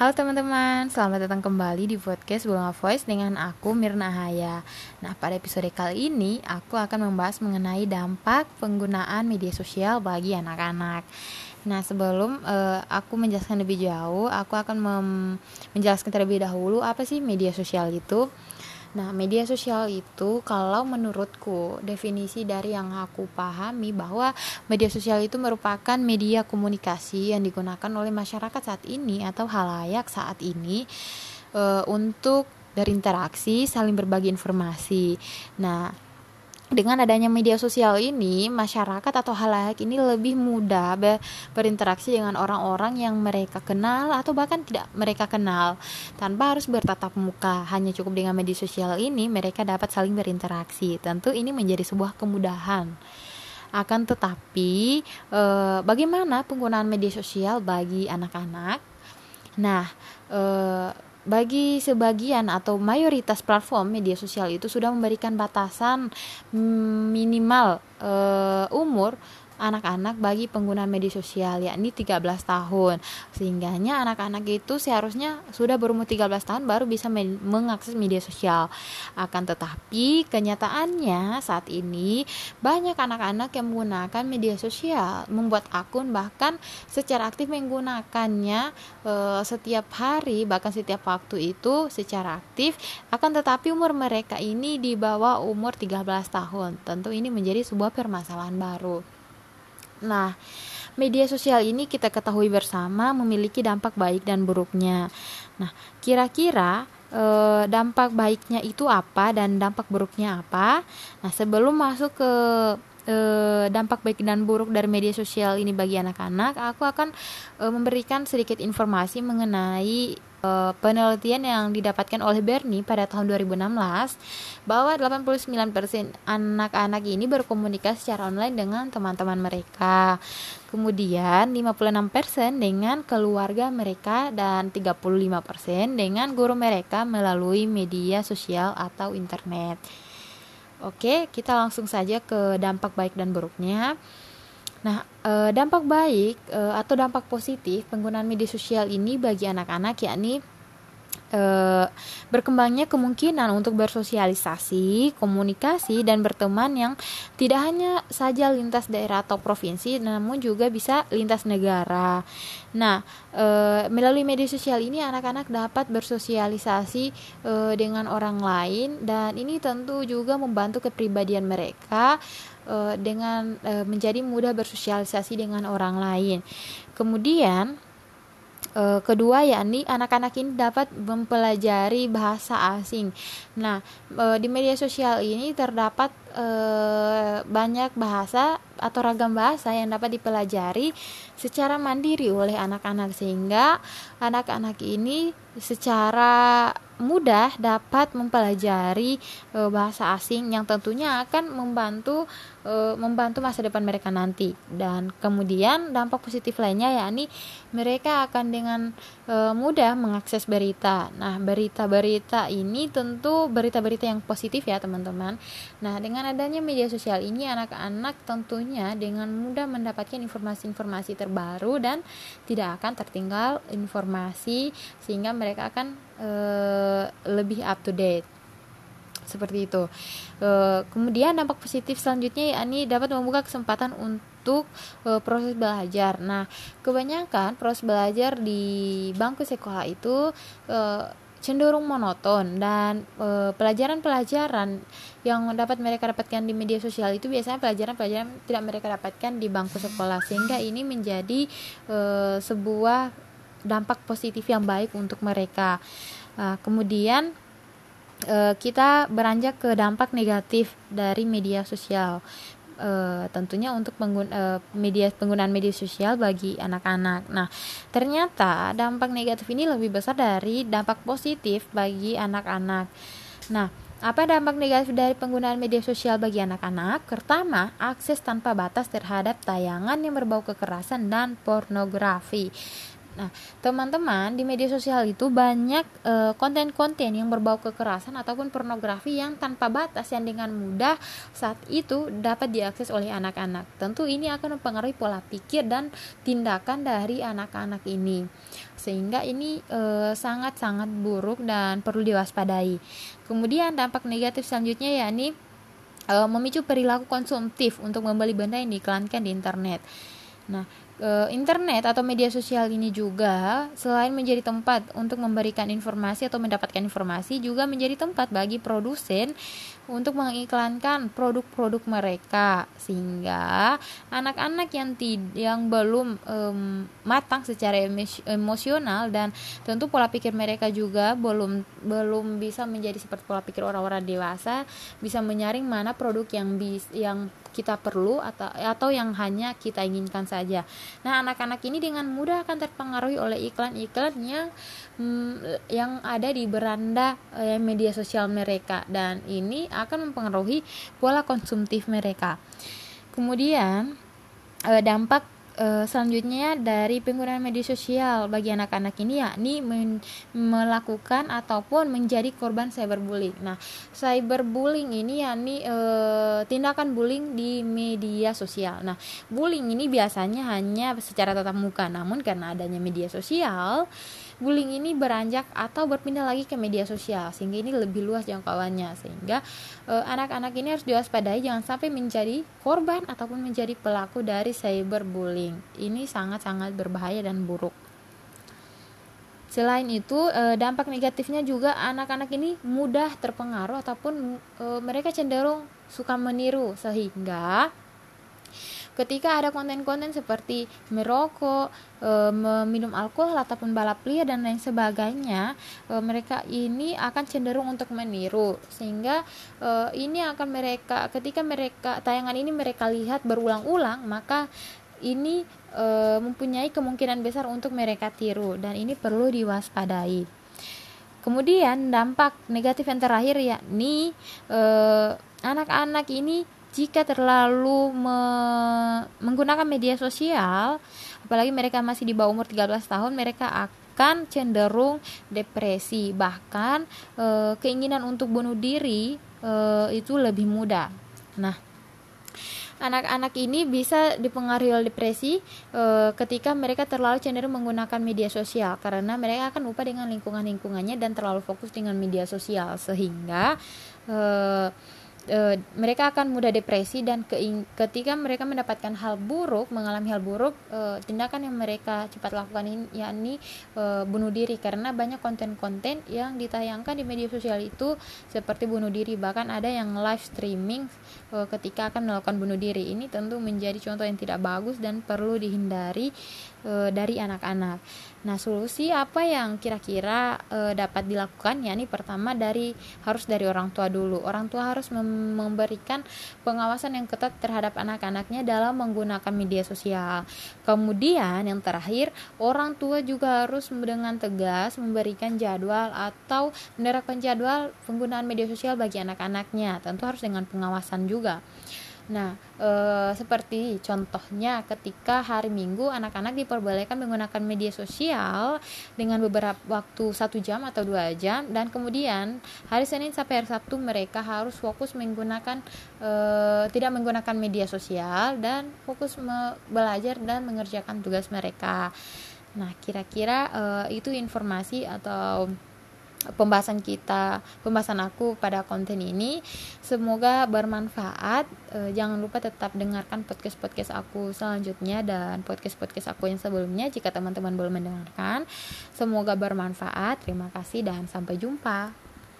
Halo teman-teman, selamat datang kembali di podcast Bunga Voice dengan aku Mirna Haya. Nah, pada episode kali ini aku akan membahas mengenai dampak penggunaan media sosial bagi anak-anak. Nah, sebelum uh, aku menjelaskan lebih jauh, aku akan menjelaskan terlebih dahulu apa sih media sosial itu. Nah, media sosial itu kalau menurutku definisi dari yang aku pahami bahwa media sosial itu merupakan media komunikasi yang digunakan oleh masyarakat saat ini atau halayak saat ini e, untuk berinteraksi, saling berbagi informasi. Nah, dengan adanya media sosial ini, masyarakat atau halayak ini lebih mudah ber berinteraksi dengan orang-orang yang mereka kenal atau bahkan tidak mereka kenal tanpa harus bertatap muka. Hanya cukup dengan media sosial ini mereka dapat saling berinteraksi. Tentu ini menjadi sebuah kemudahan. Akan tetapi, e, bagaimana penggunaan media sosial bagi anak-anak? Nah, e, bagi sebagian atau mayoritas platform media sosial itu sudah memberikan batasan minimal uh, umur anak-anak bagi penggunaan media sosial yakni 13 tahun. Sehingganya anak-anak itu seharusnya sudah berumur 13 tahun baru bisa mengakses media sosial. Akan tetapi kenyataannya saat ini banyak anak-anak yang menggunakan media sosial membuat akun bahkan secara aktif menggunakannya e, setiap hari bahkan setiap waktu itu secara aktif. Akan tetapi umur mereka ini di bawah umur 13 tahun. Tentu ini menjadi sebuah permasalahan baru Nah, media sosial ini kita ketahui bersama memiliki dampak baik dan buruknya. Nah, kira-kira eh, dampak baiknya itu apa dan dampak buruknya apa? Nah, sebelum masuk ke eh, dampak baik dan buruk dari media sosial ini bagi anak-anak, aku akan eh, memberikan sedikit informasi mengenai uh, penelitian yang didapatkan oleh Bernie pada tahun 2016 bahwa 89% anak-anak ini berkomunikasi secara online dengan teman-teman mereka. Kemudian 56% dengan keluarga mereka dan 35% dengan guru mereka melalui media sosial atau internet. Oke, kita langsung saja ke dampak baik dan buruknya. Nah, e, dampak baik e, atau dampak positif penggunaan media sosial ini bagi anak-anak yakni e, berkembangnya kemungkinan untuk bersosialisasi, komunikasi dan berteman yang tidak hanya saja lintas daerah atau provinsi namun juga bisa lintas negara. Nah, e, melalui media sosial ini anak-anak dapat bersosialisasi e, dengan orang lain dan ini tentu juga membantu kepribadian mereka uh, dengan uh, menjadi mudah bersosialisasi dengan orang lain. Kemudian uh, kedua yakni anak-anak ini dapat mempelajari bahasa asing. Nah, uh, di media sosial ini terdapat uh, banyak bahasa atau ragam bahasa yang dapat dipelajari secara mandiri oleh anak-anak sehingga anak-anak ini secara mudah dapat mempelajari e, bahasa asing yang tentunya akan membantu e, membantu masa depan mereka nanti dan kemudian dampak positif lainnya yakni mereka akan dengan e, mudah mengakses berita. Nah, berita-berita ini tentu berita-berita yang positif ya, teman-teman. Nah, dengan adanya media sosial ini anak-anak tentunya dengan mudah mendapatkan informasi-informasi terbaru dan tidak akan tertinggal informasi sehingga mereka akan e, lebih up to date seperti itu. E, kemudian dampak positif selanjutnya yakni dapat membuka kesempatan untuk e, proses belajar. Nah, kebanyakan proses belajar di bangku sekolah itu e, cenderung monoton dan pelajaran-pelajaran yang dapat mereka dapatkan di media sosial itu biasanya pelajaran-pelajaran tidak mereka dapatkan di bangku sekolah sehingga ini menjadi e, sebuah dampak positif yang baik untuk mereka. Nah, kemudian e, kita beranjak ke dampak negatif dari media sosial. E, tentunya untuk penggun e, media penggunaan media sosial bagi anak-anak. Nah, ternyata dampak negatif ini lebih besar dari dampak positif bagi anak-anak. Nah, apa dampak negatif dari penggunaan media sosial bagi anak-anak? Pertama, akses tanpa batas terhadap tayangan yang berbau kekerasan dan pornografi. Nah, teman-teman di media sosial itu banyak konten konten-konten yang berbau kekerasan ataupun pornografi yang tanpa batas yang dengan mudah saat itu dapat diakses oleh anak-anak. Tentu ini akan mempengaruhi pola pikir dan tindakan dari anak-anak ini. Sehingga ini sangat-sangat buruk dan perlu diwaspadai. Kemudian dampak negatif selanjutnya yakni memicu perilaku konsumtif untuk membeli benda yang diiklankan di internet. Nah, internet atau media sosial ini juga selain menjadi tempat untuk memberikan informasi atau mendapatkan informasi juga menjadi tempat bagi produsen untuk mengiklankan produk-produk mereka. Sehingga anak-anak yang tid yang belum um, matang secara emosional dan tentu pola pikir mereka juga belum belum bisa menjadi seperti pola pikir orang-orang dewasa bisa menyaring mana produk yang bis yang kita perlu atau atau yang hanya kita inginkan saja. Nah, anak-anak ini dengan mudah akan terpengaruhi oleh iklan-iklan yang hmm, yang ada di beranda eh, media sosial mereka dan ini akan mempengaruhi pola konsumtif mereka. Kemudian eh, dampak uh, selanjutnya dari penggunaan media sosial bagi anak-anak ini yakni men melakukan ataupun menjadi korban cyberbullying. Nah, cyberbullying ini yakni uh, tindakan bullying di media sosial. Nah, bullying ini biasanya hanya secara tatap muka, namun karena adanya media sosial bullying ini beranjak atau berpindah lagi ke media sosial sehingga ini lebih luas jangkauannya. Sehingga eh, anak-anak ini harus diwaspadai jangan sampai menjadi korban ataupun menjadi pelaku dari cyberbullying. Ini sangat-sangat berbahaya dan buruk. Selain itu, e, dampak negatifnya juga anak-anak ini mudah terpengaruh ataupun e, mereka cenderung suka meniru sehingga ketika ada konten-konten seperti merokok, e, meminum alkohol ataupun balap liar dan lain sebagainya, e, mereka ini akan cenderung untuk meniru sehingga e, ini akan mereka ketika mereka tayangan ini mereka lihat berulang-ulang maka ini e, mempunyai kemungkinan besar untuk mereka tiru dan ini perlu diwaspadai. Kemudian dampak negatif yang terakhir yakni anak-anak ini jika terlalu me menggunakan media sosial, apalagi mereka masih di bawah umur 13 tahun, mereka akan cenderung depresi, bahkan e, keinginan untuk bunuh diri e, itu lebih mudah. Nah, anak-anak ini bisa dipengaruhi oleh depresi e, ketika mereka terlalu cenderung menggunakan media sosial. Karena mereka akan lupa dengan lingkungan-lingkungannya dan terlalu fokus dengan media sosial. Sehingga e, e, mereka akan mudah depresi dan ketika mereka mendapatkan hal buruk mengalami hal buruk e, tindakan yang mereka cepat lakukan ini yakni e, bunuh diri karena banyak konten-konten yang ditayangkan di media sosial itu seperti bunuh diri bahkan ada yang live streaming e, ketika akan melakukan bunuh diri ini tentu menjadi contoh yang tidak bagus dan perlu dihindari e, dari anak-anak. Nah, solusi apa yang kira-kira e, dapat dilakukan? Ya, ini pertama dari harus dari orang tua dulu. Orang tua harus mem memberikan pengawasan yang ketat terhadap anak-anaknya dalam menggunakan media sosial. Kemudian yang terakhir, orang tua juga harus dengan tegas memberikan jadwal atau menerapkan jadwal penggunaan media sosial bagi anak-anaknya. Tentu harus dengan pengawasan juga. Nah, e, seperti contohnya ketika hari Minggu anak-anak diperbolehkan menggunakan media sosial dengan beberapa waktu satu jam atau dua jam dan kemudian hari Senin sampai hari Sabtu mereka harus fokus menggunakan e, tidak menggunakan media sosial dan fokus belajar dan mengerjakan tugas mereka. Nah, kira-kira e, itu informasi atau pembahasan kita, pembahasan aku pada konten ini. Semoga bermanfaat. E, jangan lupa tetap dengarkan podcast-podcast aku selanjutnya dan podcast-podcast aku yang sebelumnya jika teman-teman belum mendengarkan. Semoga bermanfaat. Terima kasih dan sampai jumpa.